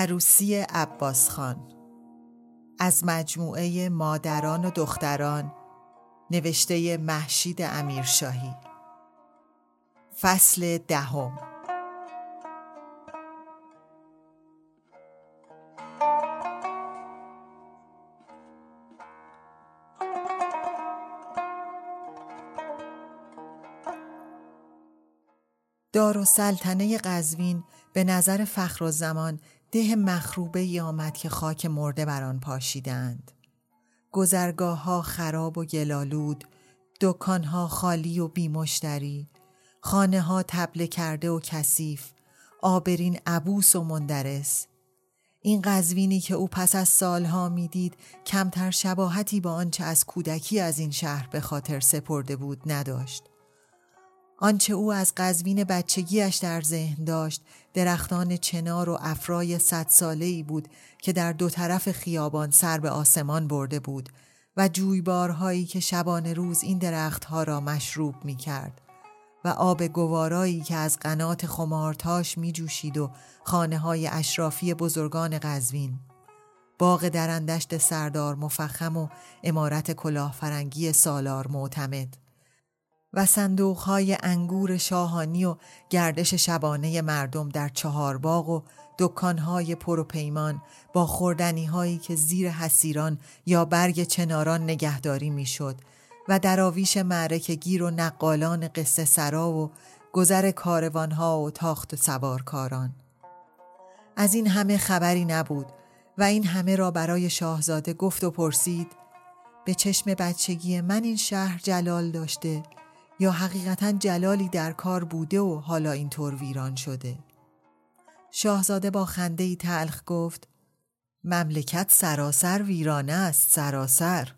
عروسی عباس خان. از مجموعه مادران و دختران نوشته محشید امیرشاهی. فصل دهم. دار و سلطنه قزوین به نظر فخر و زمان ده مخروبه آمد که خاک مرده بر آن پاشیدند. گذرگاه ها خراب و گلالود، دکان ها خالی و بیمشتری، خانه ها تبله کرده و کثیف، آبرین عبوس و مندرس. این قزوینی که او پس از سالها می‌دید کمتر شباهتی با آنچه از کودکی از این شهر به خاطر سپرده بود نداشت. آنچه او از قزوین بچگیش در ذهن داشت درختان چنار و افرای صد ساله ای بود که در دو طرف خیابان سر به آسمان برده بود و جویبارهایی که شبان روز این درختها را مشروب می کرد و آب گوارایی که از قنات خمارتاش می جوشید و خانه های اشرافی بزرگان قزوین. باغ درندشت سردار مفخم و امارت کلاهفرنگی سالار معتمد. و های انگور شاهانی و گردش شبانه مردم در چهار باغ و دکانهای پر با خوردنی هایی که زیر حسیران یا برگ چناران نگهداری می‌شد و دراویش معرک گیر و نقالان قصه سرا و گذر کاروانها و تاخت سوارکاران. از این همه خبری نبود و این همه را برای شاهزاده گفت و پرسید به چشم بچگی من این شهر جلال داشته؟ یا حقیقتا جلالی در کار بوده و حالا اینطور ویران شده. شاهزاده با خنده ای تلخ گفت مملکت سراسر ویرانه است سراسر.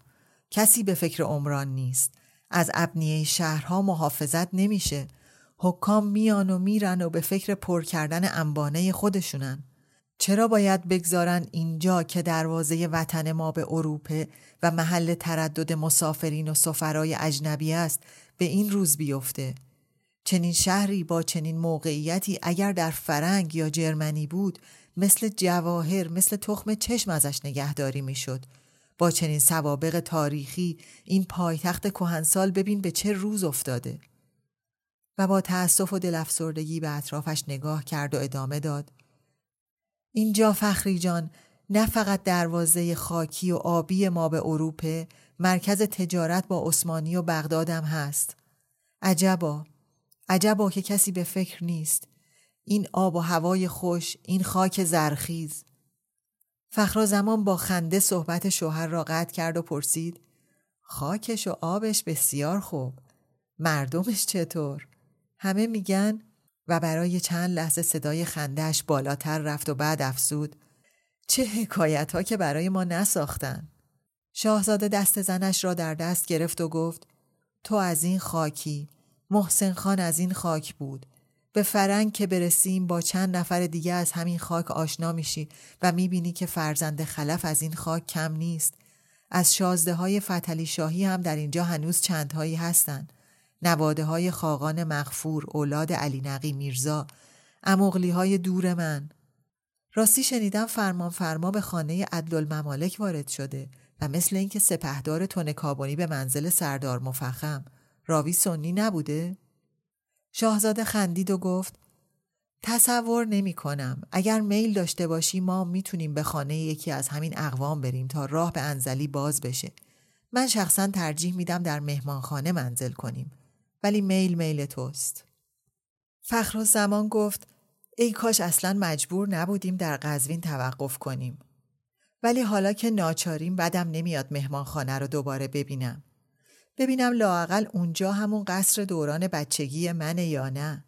کسی به فکر عمران نیست. از ابنیه شهرها محافظت نمیشه. حکام میان و میرن و به فکر پر کردن انبانه خودشونن. چرا باید بگذارن اینجا که دروازه وطن ما به اروپه و محل تردد مسافرین و سفرای اجنبی است به این روز بیفته. چنین شهری با چنین موقعیتی اگر در فرنگ یا جرمنی بود مثل جواهر مثل تخم چشم ازش نگهداری می‌شد. با چنین سوابق تاریخی این پایتخت کهنسال ببین به چه روز افتاده. و با تأسف و دلافسردگی به اطرافش نگاه کرد و ادامه داد. اینجا فخری جان نه فقط دروازه خاکی و آبی ما به اروپه مرکز تجارت با عثمانی و بغدادم هست. عجبا عجبا که کسی به فکر نیست. این آب و هوای خوش این خاک زرخیز. فخر زمان با خنده صحبت شوهر را قطع کرد و پرسید خاکش و آبش بسیار خوب. مردمش چطور؟ همه میگن و برای چند لحظه صدای خندهش بالاتر رفت و بعد افسود چه حکایت ها که برای ما نساختن. شاهزاده دست زنش را در دست گرفت و گفت تو از این خاکی محسن خان از این خاک بود. به فرنگ که برسیم با چند نفر دیگه از همین خاک آشنا میشی و می‌بینی که فرزند خلف از این خاک کم نیست. از شازده های فتلی شاهی هم در اینجا هنوز چندهایی هستند نواده های خاقان مغفور اولاد علی نقی میرزا امغلی های دور من. راستی شنیدم فرمان فرما به خانه عدل الممالک وارد شده. و مثل اینکه سپهدار تون کابونی به منزل سردار مفخم راوی سنی نبوده؟ شاهزاده خندید و گفت تصور نمی کنم. اگر میل داشته باشی ما می‌تونیم به خانه یکی از همین اقوام بریم تا راه به انزلی باز بشه. من شخصا ترجیح میدم در مهمانخانه منزل کنیم. ولی میل میل توست. فخر و زمان گفت ای کاش اصلا مجبور نبودیم در قزوین توقف کنیم. ولی حالا که ناچاریم بدم نمیاد مهمانخانه رو دوباره ببینم. ببینم لاقل اونجا همون قصر دوران بچگی منه یا نه.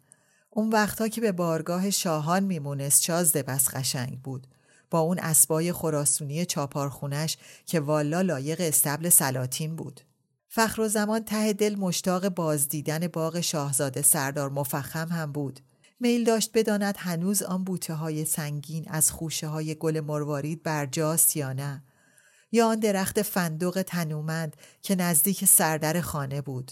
اون وقتا که به بارگاه شاهان میمونست چازده بس قشنگ بود. با اون اسبای خراسونی چاپارخونش که والا لایق استبل سلاطین بود. فخر و زمان ته دل مشتاق بازدیدن باغ شاهزاده سردار مفخم هم بود. میل داشت بداند هنوز آن بوته های سنگین از خوشه های گل مروارید برجاست یا نه. یا آن درخت فندق تنومند که نزدیک سردر خانه بود.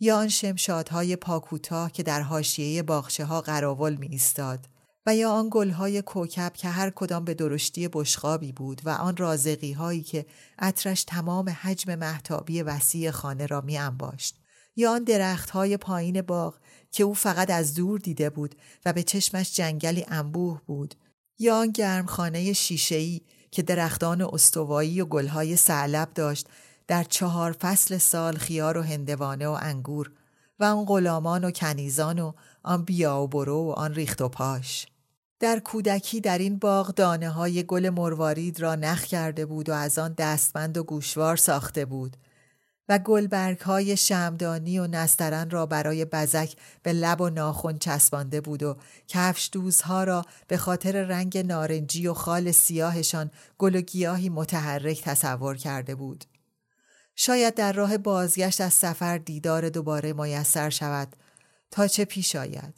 یا آن شمشادهای پاکوتاه که در حاشیه باغچه ها قراول می ایستاد. و یا آن گلهای کوکب که هر کدام به درشتی بشقابی بود و آن رازقی هایی که عطرش تمام حجم محتابی وسیع خانه را می انباشت. یا آن درخت های پایین باغ که او فقط از دور دیده بود و به چشمش جنگلی انبوه بود یا آن گرمخانه شیشه‌ای که درختان استوایی و گلهای سعلب داشت در چهار فصل سال خیار و هندوانه و انگور و آن غلامان و کنیزان و آن بیا و برو و آن ریخت و پاش. در کودکی در این باغ دانه های گل مروارید را نخ کرده بود و از آن دستبند و گوشوار ساخته بود. و گلبرگ های شمدانی و نسترن را برای بزک به لب و ناخن چسبانده بود و کفش دوزها را به خاطر رنگ نارنجی و خال سیاهشان گل و گیاهی متحرک تصور کرده بود. شاید در راه بازگشت از سفر دیدار دوباره میسر شود تا چه پیش آید.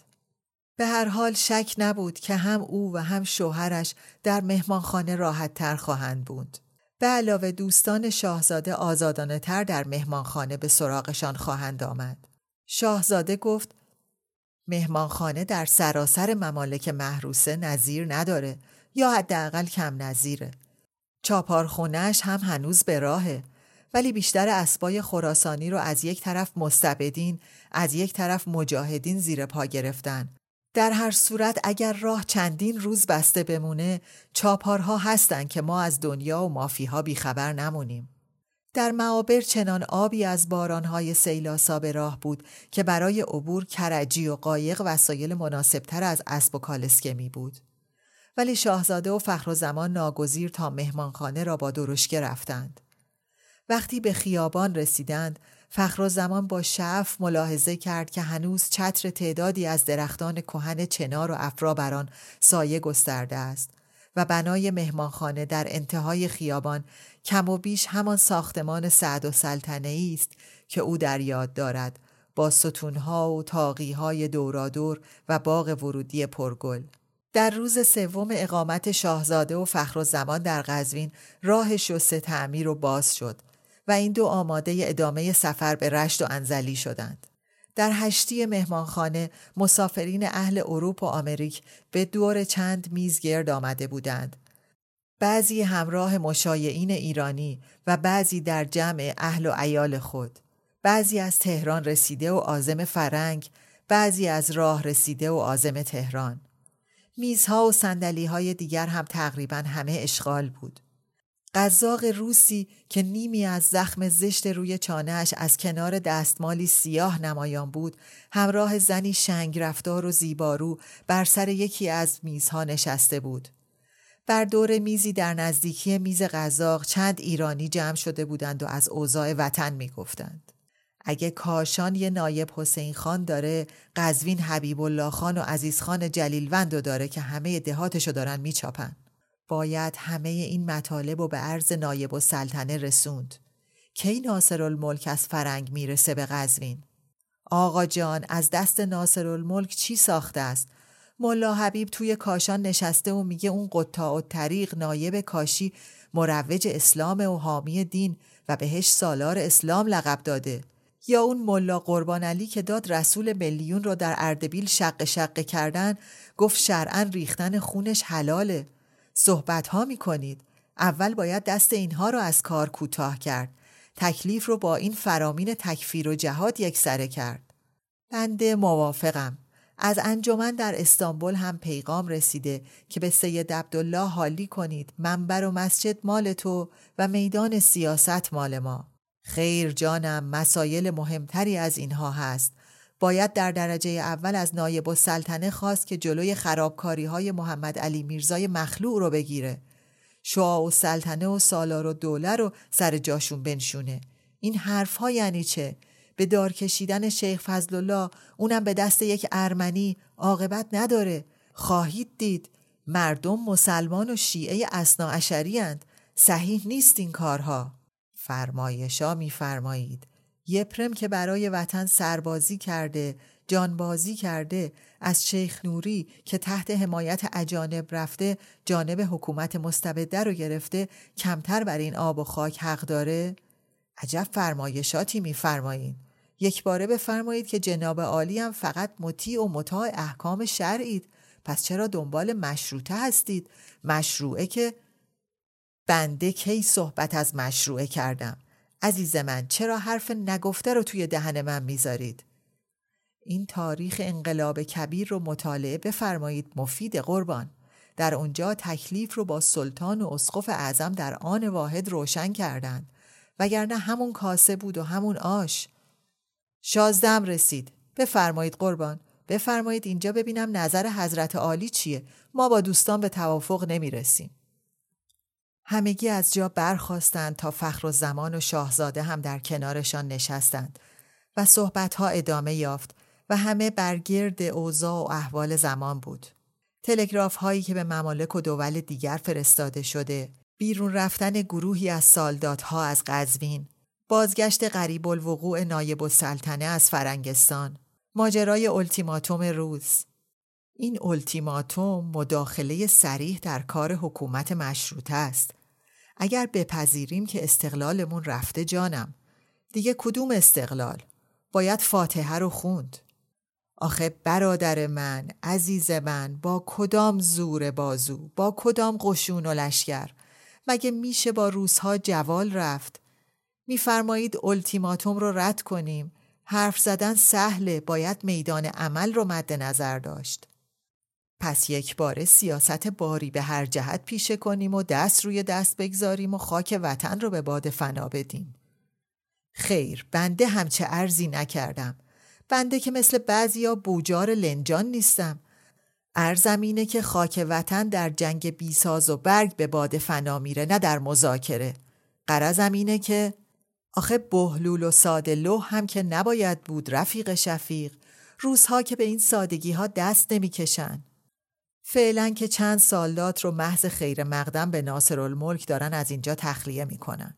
به هر حال شک نبود که هم او و هم شوهرش در مهمانخانه راحت تر خواهند بود. به علاوه دوستان شاهزاده آزادانه تر در مهمانخانه به سراغشان خواهند آمد. شاهزاده گفت مهمانخانه در سراسر ممالک محروسه نظیر نداره یا حداقل کم نظیره. چاپارخونهش هم هنوز به راهه ولی بیشتر اسبای خراسانی رو از یک طرف مستبدین از یک طرف مجاهدین زیر پا گرفتن در هر صورت اگر راه چندین روز بسته بمونه چاپارها هستند که ما از دنیا و مافیها بیخبر نمونیم. در معابر چنان آبی از بارانهای سیلاسا به راه بود که برای عبور کرجی و قایق وسایل مناسبتر از اسب و کالسکمی بود. ولی شاهزاده و فخر و زمان ناگزیر تا مهمانخانه را با درشکه رفتند. وقتی به خیابان رسیدند فخر و زمان با شعف ملاحظه کرد که هنوز چتر تعدادی از درختان کهن چنار و افرا بر آن سایه گسترده است و بنای مهمانخانه در انتهای خیابان کم و بیش همان ساختمان سعد و سلطنه است که او در یاد دارد با ستونها و تاقیهای دورادور و باغ ورودی پرگل. در روز سوم اقامت شاهزاده و فخر و زمان در قزوین راه شسته تعمیر و باز شد و این دو آماده ادامه سفر به رشت و انزلی شدند. در هشتی مهمانخانه مسافرین اهل اروپا و آمریک به دور چند میز گرد آمده بودند. بعضی همراه مشایعین ایرانی و بعضی در جمع اهل و ایال خود. بعضی از تهران رسیده و آزم فرنگ، بعضی از راه رسیده و آزم تهران. میزها و سندلی دیگر هم تقریبا همه اشغال بود. قزاق روسی که نیمی از زخم زشت روی چانهش از کنار دستمالی سیاه نمایان بود همراه زنی شنگ رفتار و زیبارو بر سر یکی از میزها نشسته بود. بر دور میزی در نزدیکی میز قزاق چند ایرانی جمع شده بودند و از اوضاع وطن می‌گفتند. اگه کاشان یه نایب حسین خان داره قزوین حبیب الله خان و عزیز خان جلیلوند داره که همه دهاتشو دارن میچاپن. باید همه این مطالب و به عرض نایب و سلطنه رسوند. کی ناصر الملک از فرنگ می‌رسه به قزوین؟ آقا جان از دست ناصر الملک چی ساخته است؟ ملا حبیب توی کاشان نشسته و میگه اون قطاع و طریق نایب کاشی مروج اسلام و حامی دین و بهش سالار اسلام لقب داده یا اون ملا قربان علی که داد رسول میلیون رو در اردبیل شق شق کردن گفت شرعا ریختن خونش حلاله صحبت ها می کنید. اول باید دست اینها رو از کار کوتاه کرد. تکلیف رو با این فرامین تکفیر و جهاد یک سره کرد. بنده موافقم. از انجمن در استانبول هم پیغام رسیده که به سید عبدالله حالی کنید منبر و مسجد مال تو و میدان سیاست مال ما خیر جانم مسایل مهمتری از اینها هست باید در درجه اول از نایب السلطنه خواست که جلوی خرابکاری های محمد علی میرزای مخلوع رو بگیره. شعا و سلطنه و سالار و دوله رو سر جاشون بنشونه. این حرف ها یعنی چه؟ به دار کشیدن شیخ فضل الله اونم به دست یک ارمنی عاقبت نداره. خواهید دید مردم مسلمان و شیعه اسنا هند صحیح نیست این کارها. فرمایشا میفرمایید. یپرم که برای وطن سربازی کرده جانبازی کرده از شیخ نوری که تحت حمایت اجانب رفته جانب حکومت مستبده رو گرفته کمتر بر این آب و خاک حق داره؟ عجب فرمایشاتی میفرمایید یک باره بفرمایید که جناب عالی هم فقط مطیع و مطاع احکام شرعید. پس چرا دنبال مشروطه هستید؟ مشروعه که بنده کی صحبت از مشروعه کردم؟ عزیز من چرا حرف نگفته رو توی دهن من می‌ذارید؟ این تاریخ انقلاب کبیر رو مطالعه بفرمایید مفید قربان. در اونجا تکلیف رو با سلطان و اسقف اعظم در آن واحد روشن کردند. وگرنه همون کاسه بود و همون آش. شازدم رسید. بفرمایید قربان بفرمایید اینجا ببینم نظر حضرت عالی چیه. ما با دوستان به توافق نمی رسیم. همگی از جا برخواستند تا فخر و زمان و شاهزاده هم در کنارشان نشستند و صحبتها ادامه یافت و همه برگرد اوضاع و احوال زمان بود. تلگراف هایی که به ممالک و دول دیگر فرستاده شده، بیرون رفتن گروهی از سالدادها از قزوین، بازگشت قریب الوقوع نایب السلطنه از فرنگستان، ماجرای التیماتوم روز این التیماتوم مداخله سریح در کار حکومت مشروطه است. اگر بپذیریم که استقلالمون رفته جانم دیگه کدوم استقلال؟ باید فاتحه رو خوند. آخه برادر من، عزیز من، با کدام زور بازو، با کدام قشون و لشکر مگه میشه با روزها جوال رفت؟ میفرمایید التیماتوم رو رد کنیم حرف زدن سهله باید میدان عمل رو مد نظر داشت. پس یک بار سیاست باری به هر جهت پیشه کنیم و دست روی دست بگذاریم و خاک وطن رو به باد فنا بدیم. خیر بنده همچه ارزی نکردم. بنده که مثل بعضیا بوجار لنجان نیستم. ارزم اینه که خاک وطن در جنگ بیساز و برگ به باد فنا میره نه در مذاکره. قرضم اینه که آخه بهلول و ساده لوح هم که نباید بود رفیق شفیق روزها که به این سادگی ها دست نمی‌کشن. فعلا که چند سالات رو محض خیر مقدم به ناصر الملک دارن از اینجا تخلیه می‌کنن.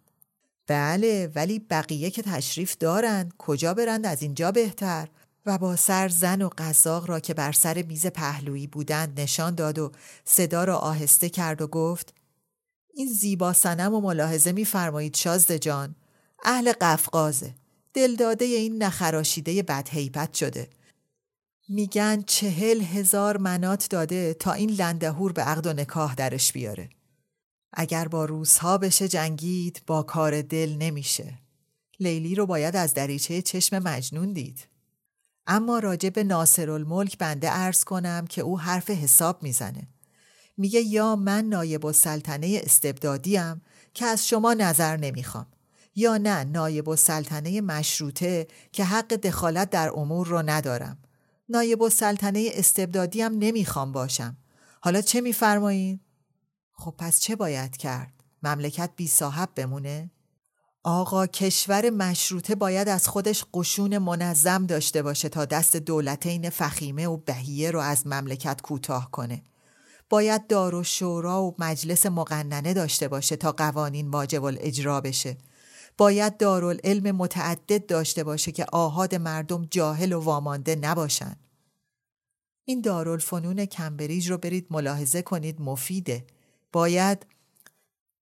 بله ولی بقیه که تشریف دارن کجا برند از اینجا بهتر؟ و با سر زن و قزاق را که بر سر میز پهلویی بودند نشان داد و صدا را آهسته کرد و گفت این زیبا سنم و ملاحظه میفرمایید شازده جان. اهل قفقازه. دلداده این نخراشیده بدهیبت شده. میگن چهل هزار منات داده تا این لندهور به عقد و نکاح درش بیاره. اگر با روزها بشه جنگید با کار دل نمیشه. لیلی رو باید از دریچه چشم مجنون دید. اما راجع به ناصر الملک بنده ارز کنم که او حرف حساب می‌زنه. میگه یا من نایب السلطنه استبدادیم که از شما نظر نمی‌خوام یا نه نایب السلطنه مشروطه که حق دخالت در امور رو ندارم. نایب السلطنه استبدادی هم نمی‌خوام باشم حالا چه میفرمایید؟ خب پس چه باید کرد؟ مملکت بی صاحب بمونه؟ آقا کشور مشروطه باید از خودش قشون منظم داشته باشه تا دست دولتین فخیمه و بهیه رو از مملکت کوتاه کنه. باید دار و شورا و مجلس مقننه داشته باشه تا قوانین واجب الاجرا بشه. باید دارالعلم متعدد داشته باشه که آهاد مردم جاهل و وامانده نباشن. این دارالفنون کمبریج رو برید ملاحظه کنید مفیده. باید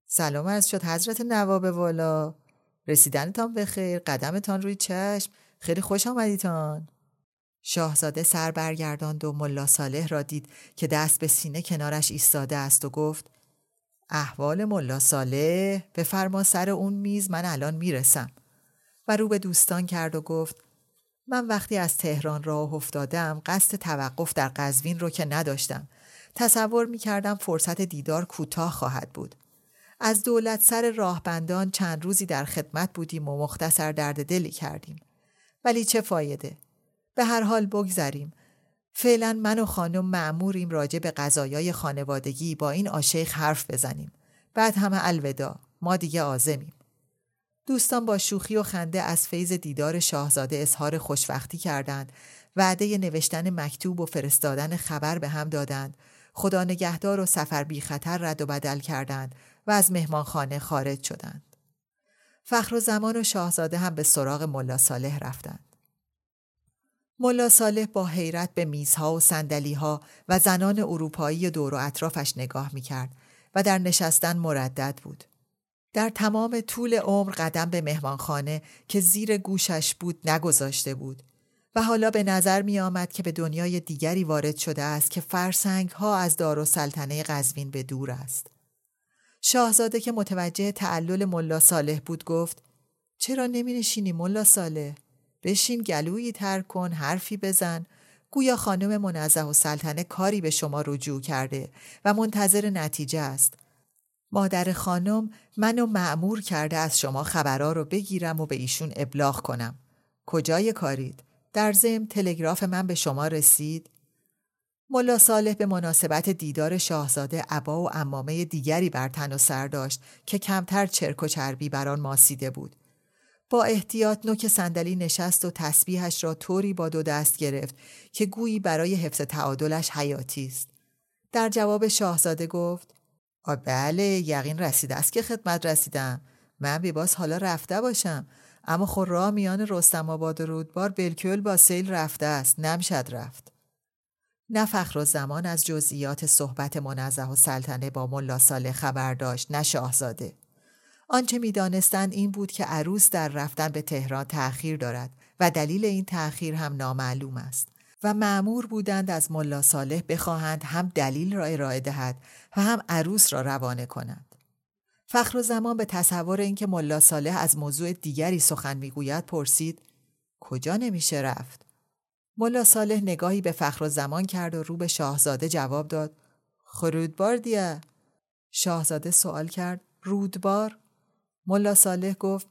سلام از شد حضرت نواب والا رسیدنتان به خیر قدمتان روی چشم خیلی خوش آمدیتان شاهزاده سر برگرداند و ملا صالح را دید که دست به سینه کنارش ایستاده است و گفت احوال ملا صالح فرما سر اون میز من الان می‌رسم. و رو به دوستان کرد و گفت من وقتی از تهران راه افتادم قصد توقف در قزوین رو که نداشتم. تصور می کردم فرصت دیدار کوتاه خواهد بود. از دولت سر راهبندان چند روزی در خدمت بودیم و مختصر درد دلی کردیم. ولی چه فایده؟ به هر حال بگذریم. فعلا من و خانم معموریم راجع به قضایای خانوادگی با این عاشق حرف بزنیم. بعد همه الودا ما دیگه آزمیم دوستان با شوخی و خنده از فیض دیدار شاهزاده اظهار خوشوقتی کردند. وعده نوشتن مکتوب و فرستادن خبر به هم دادند. خدا نگهدار و سفر بی خطر رد و بدل کردند و از مهمانخانه خارج شدند. فخر و زمان و شاهزاده هم به سراغ ملا صالح رفتند. ملا صالح با حیرت به میزها و سندلیها و زنان اروپایی دور و اطرافش نگاه می‌کرد و در نشستن مردد بود. در تمام طول عمر قدم به مهمانخانه که زیر گوشش بود نگذاشته بود و حالا به نظر می آمد که به دنیای دیگری وارد شده است که فرسنگ ها از دار و سلطنه قزوین به دور است. شاهزاده که متوجه تعلل ملا صالح بود گفت چرا نمی نشینی ملا صالح؟ بشین گلویی تر کن حرفی بزن. گویا خانم منزه و سلطنه کاری به شما رجوع کرده و منتظر نتیجه است. مادر خانم منو معمور کرده از شما خبرها رو بگیرم و به ایشون ابلاغ کنم. کجای کارید؟ در ضمن تلگراف من به شما رسید؟ ملا صالح به مناسبت دیدار شاهزاده عبا و امامه دیگری بر تن و سر داشت که کمتر چرک و چربی بر آن ماسیده بود. با احتیاط نوک صندلی نشست و تسبیحش را طوری با دو دست گرفت که گویی برای حفظ تعادلش حیاتی است. در جواب شاهزاده گفت آ بله یقین رسیده است که خدمت رسیدم. من بیباس حالا رفته باشم. اما خور راه میان رستم آباد و رودبار بلکل با سیل رفته است نمشد رفت. نه فخر زمان از جزئیات صحبت منزه و سلطنه با ملا ساله خبر داشت نه شاهزاده. آنچه می‌دانستند این بود که عروس در رفتن به تهران تأخیر دارد و دلیل این تأخیر هم نامعلوم است و معمور بودند از ملا صالح بخواهند هم دلیل را ارائه دهد و هم عروس را روانه کند. فخر زمان به تصور اینکه ملا صالح از موضوع دیگری سخن می‌گوید پرسید کجا نمیشه رفت؟ ملا صالح نگاهی به فخر زمان کرد و رو به شاهزاده جواب داد خرودبار دیه شاهزاده سوال کرد رودبار ملا صالح گفت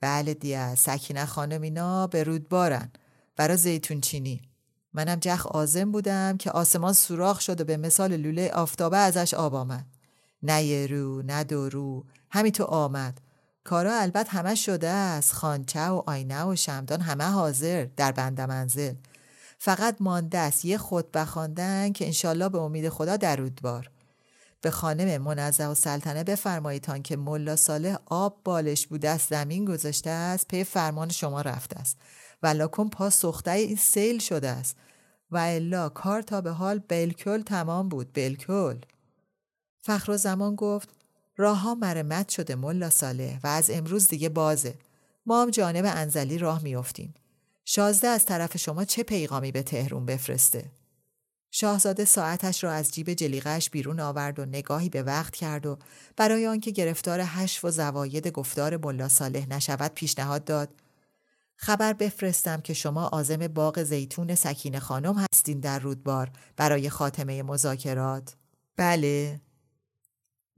بله دیه سکینه خانم اینا به رودبارن. برا زیتون چینی. منم جخ آزم بودم که آسمان سوراخ شد و به مثال لوله آفتابه ازش آب آمد. نه یه رو نه دو رو همین تو آمد. کارا البته همه شده است خانچه و آینه و شمدان همه حاضر در بند منزل. فقط مانده است یه خود بخواندن که انشالله به امید خدا در رودبار. به خانم منزه و سلطنه بفرماییتان که ملا صالح آب بالش بوده است زمین گذاشته است پی فرمان شما رفته است. ولاکن پا سخته این سیل شده است. و الا کار تا به حال بلکل تمام بود بلکل. فخر و زمان گفت راه ها مرمت شده ملا صالح و از امروز دیگه بازه. ما هم جانب انزلی راه میافتیم. شازده از طرف شما چه پیغامی به تهرون بفرسته؟ شاهزاده ساعتش را از جیب جلیقش بیرون آورد و نگاهی به وقت کرد و برای آنکه گرفتار هشت و زواید گفتار ملا صالح نشود پیشنهاد داد. خبر بفرستم که شما عازم باغ زیتون سکین خانم هستین در رودبار برای خاتمه مذاکرات. بله.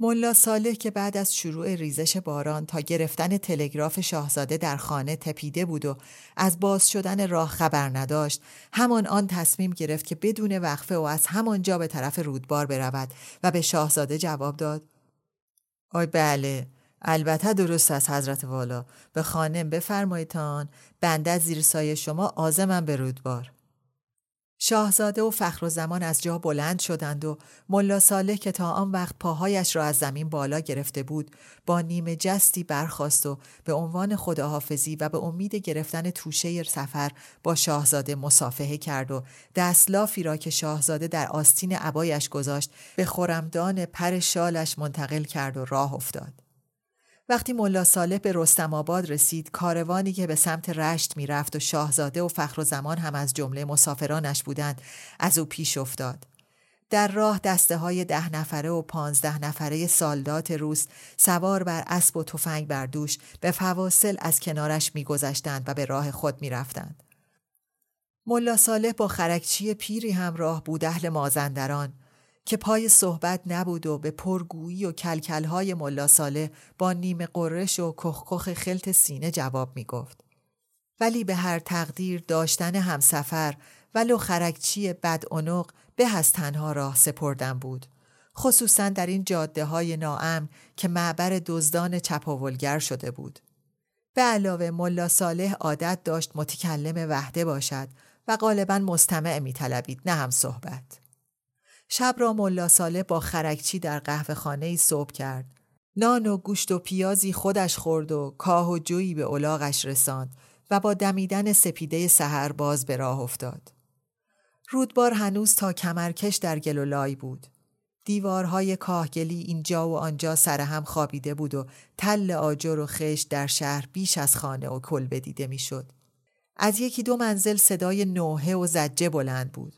ملا صالح که بعد از شروع ریزش باران تا گرفتن تلگراف شاهزاده در خانه تپیده بود و از باز شدن راه خبر نداشت همان آن تصمیم گرفت که بدون وقفه و از همانجا به طرف رودبار برود و به شاهزاده جواب داد. آی بله البته درست از حضرت والا. به خانم بفرمایتان بنده زیر سایه شما آزمم به رودبار. شاهزاده و فخر و زمان از جا بلند شدند و ملا صالح که تا آن وقت پاهایش را از زمین بالا گرفته بود با نیمه جستی برخاست و به عنوان خداحافظی و به امید گرفتن توشه سفر با شاهزاده مصافحه کرد و دستلافی را که شاهزاده در آستین عبایش گذاشت به خورمدان پر شالش منتقل کرد و راه افتاد. وقتی ملا صالح به رستم آباد رسید کاروانی که به سمت رشت می‌رفت و شاهزاده و فخر و زمان هم از جمله مسافرانش بودند از او پیش افتاد. در راه دسته های ده نفره و پانزده نفره سالدات روس سوار بر اسب و تفنگ بر دوش به فواصل از کنارش میگذشتند و به راه خود می‌رفتند. ملا صالح با خرکچی پیری همراه بود اهل مازندران. که پای صحبت نبود و به پرگویی و کلکلهای ملا صالح با نیمه قرش و کخکخ خلط سینه جواب می گفت. ولی به هر تقدیر داشتن همسفر ولو خرکچی بد اونق به از تنها راه سپردن بود. خصوصا در این جاده های ناام که معبر دزدان چپاولگر شده بود. به علاوه ملا صالح عادت داشت متکلم وحده باشد و غالبا مستمع می طلبید نه هم صحبت. شب را ملا صالح با خرکچی در قهوه خانه صبح کرد. نان و گوشت و پیازی خودش خورد و کاه و جویی به اولاغش رساند و با دمیدن سپیده سحر باز به راه افتاد. رودبار هنوز تا کمرکش در گلولای بود. دیوارهای کاهگلی اینجا و آنجا سر هم خوابیده بود و تل آجر و خشت در شهر بیش از خانه و کل بدیده می‌شد. از یکی دو منزل صدای نوحه و زجه بلند بود.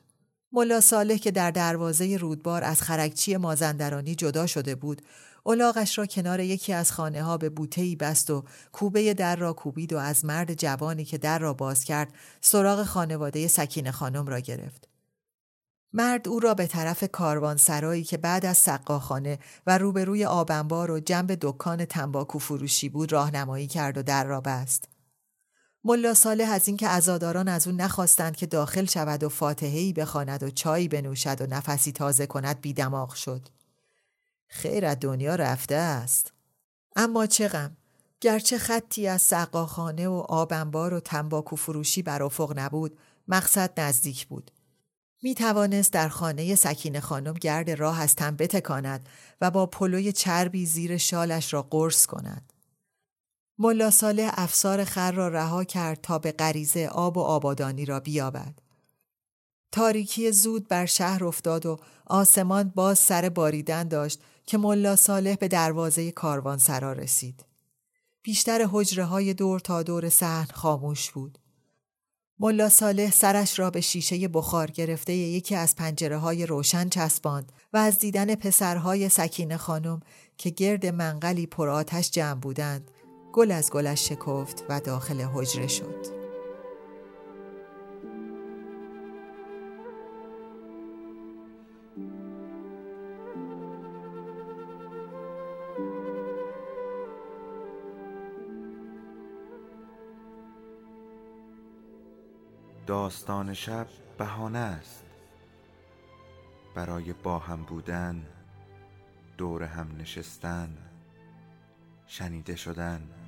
ملا صالح که در دروازه رودبار از خرکچی مازندرانی جدا شده بود اولاغش را کنار یکی از خانه ها به بوته بست و کوبه در را کوبید و از مرد جوانی که در را باز کرد سراغ خانواده سکین خانم را گرفت. مرد او را به طرف کاروان سرایی که بعد از سقاخانه و روبروی آبنبار و جنب دکان تنباکو فروشی بود راهنمایی کرد و در را بست. ملا صالح از اینکه عزاداران از او نخواستند که داخل شود و فاتحه‌ای بخواند و چایی بنوشد و نفسی تازه کند بیدماغ شد. خیر از دنیا رفته است. اما چه غم گرچه خطی از سقاخانه و آبنبار و تنباکو فروشی بر افق نبود مقصد نزدیک بود می توانست در خانه سکین خانم گرد راه از تن بتکاند و با پلوی چربی زیر شالش را قرص کند. ملا صالح افسار خر را رها کرد تا به غریزه آب و آبادانی را بیابد. تاریکی زود بر شهر افتاد و آسمان باز سر باریدن داشت که ملا صالح به دروازه کاروان سرا رسید. بیشتر حجره های دور تا دور صحن خاموش بود. ملا صالح سرش را به شیشه بخار گرفته یکی از پنجره های روشن چسباند و از دیدن پسرهای سکین خانم که گرد منقلی پر آتش جمع بودند گل از گلش شکفت و داخل حجره شد. داستان شب بهانه است برای با هم بودن دور هم نشستن شنیده شدن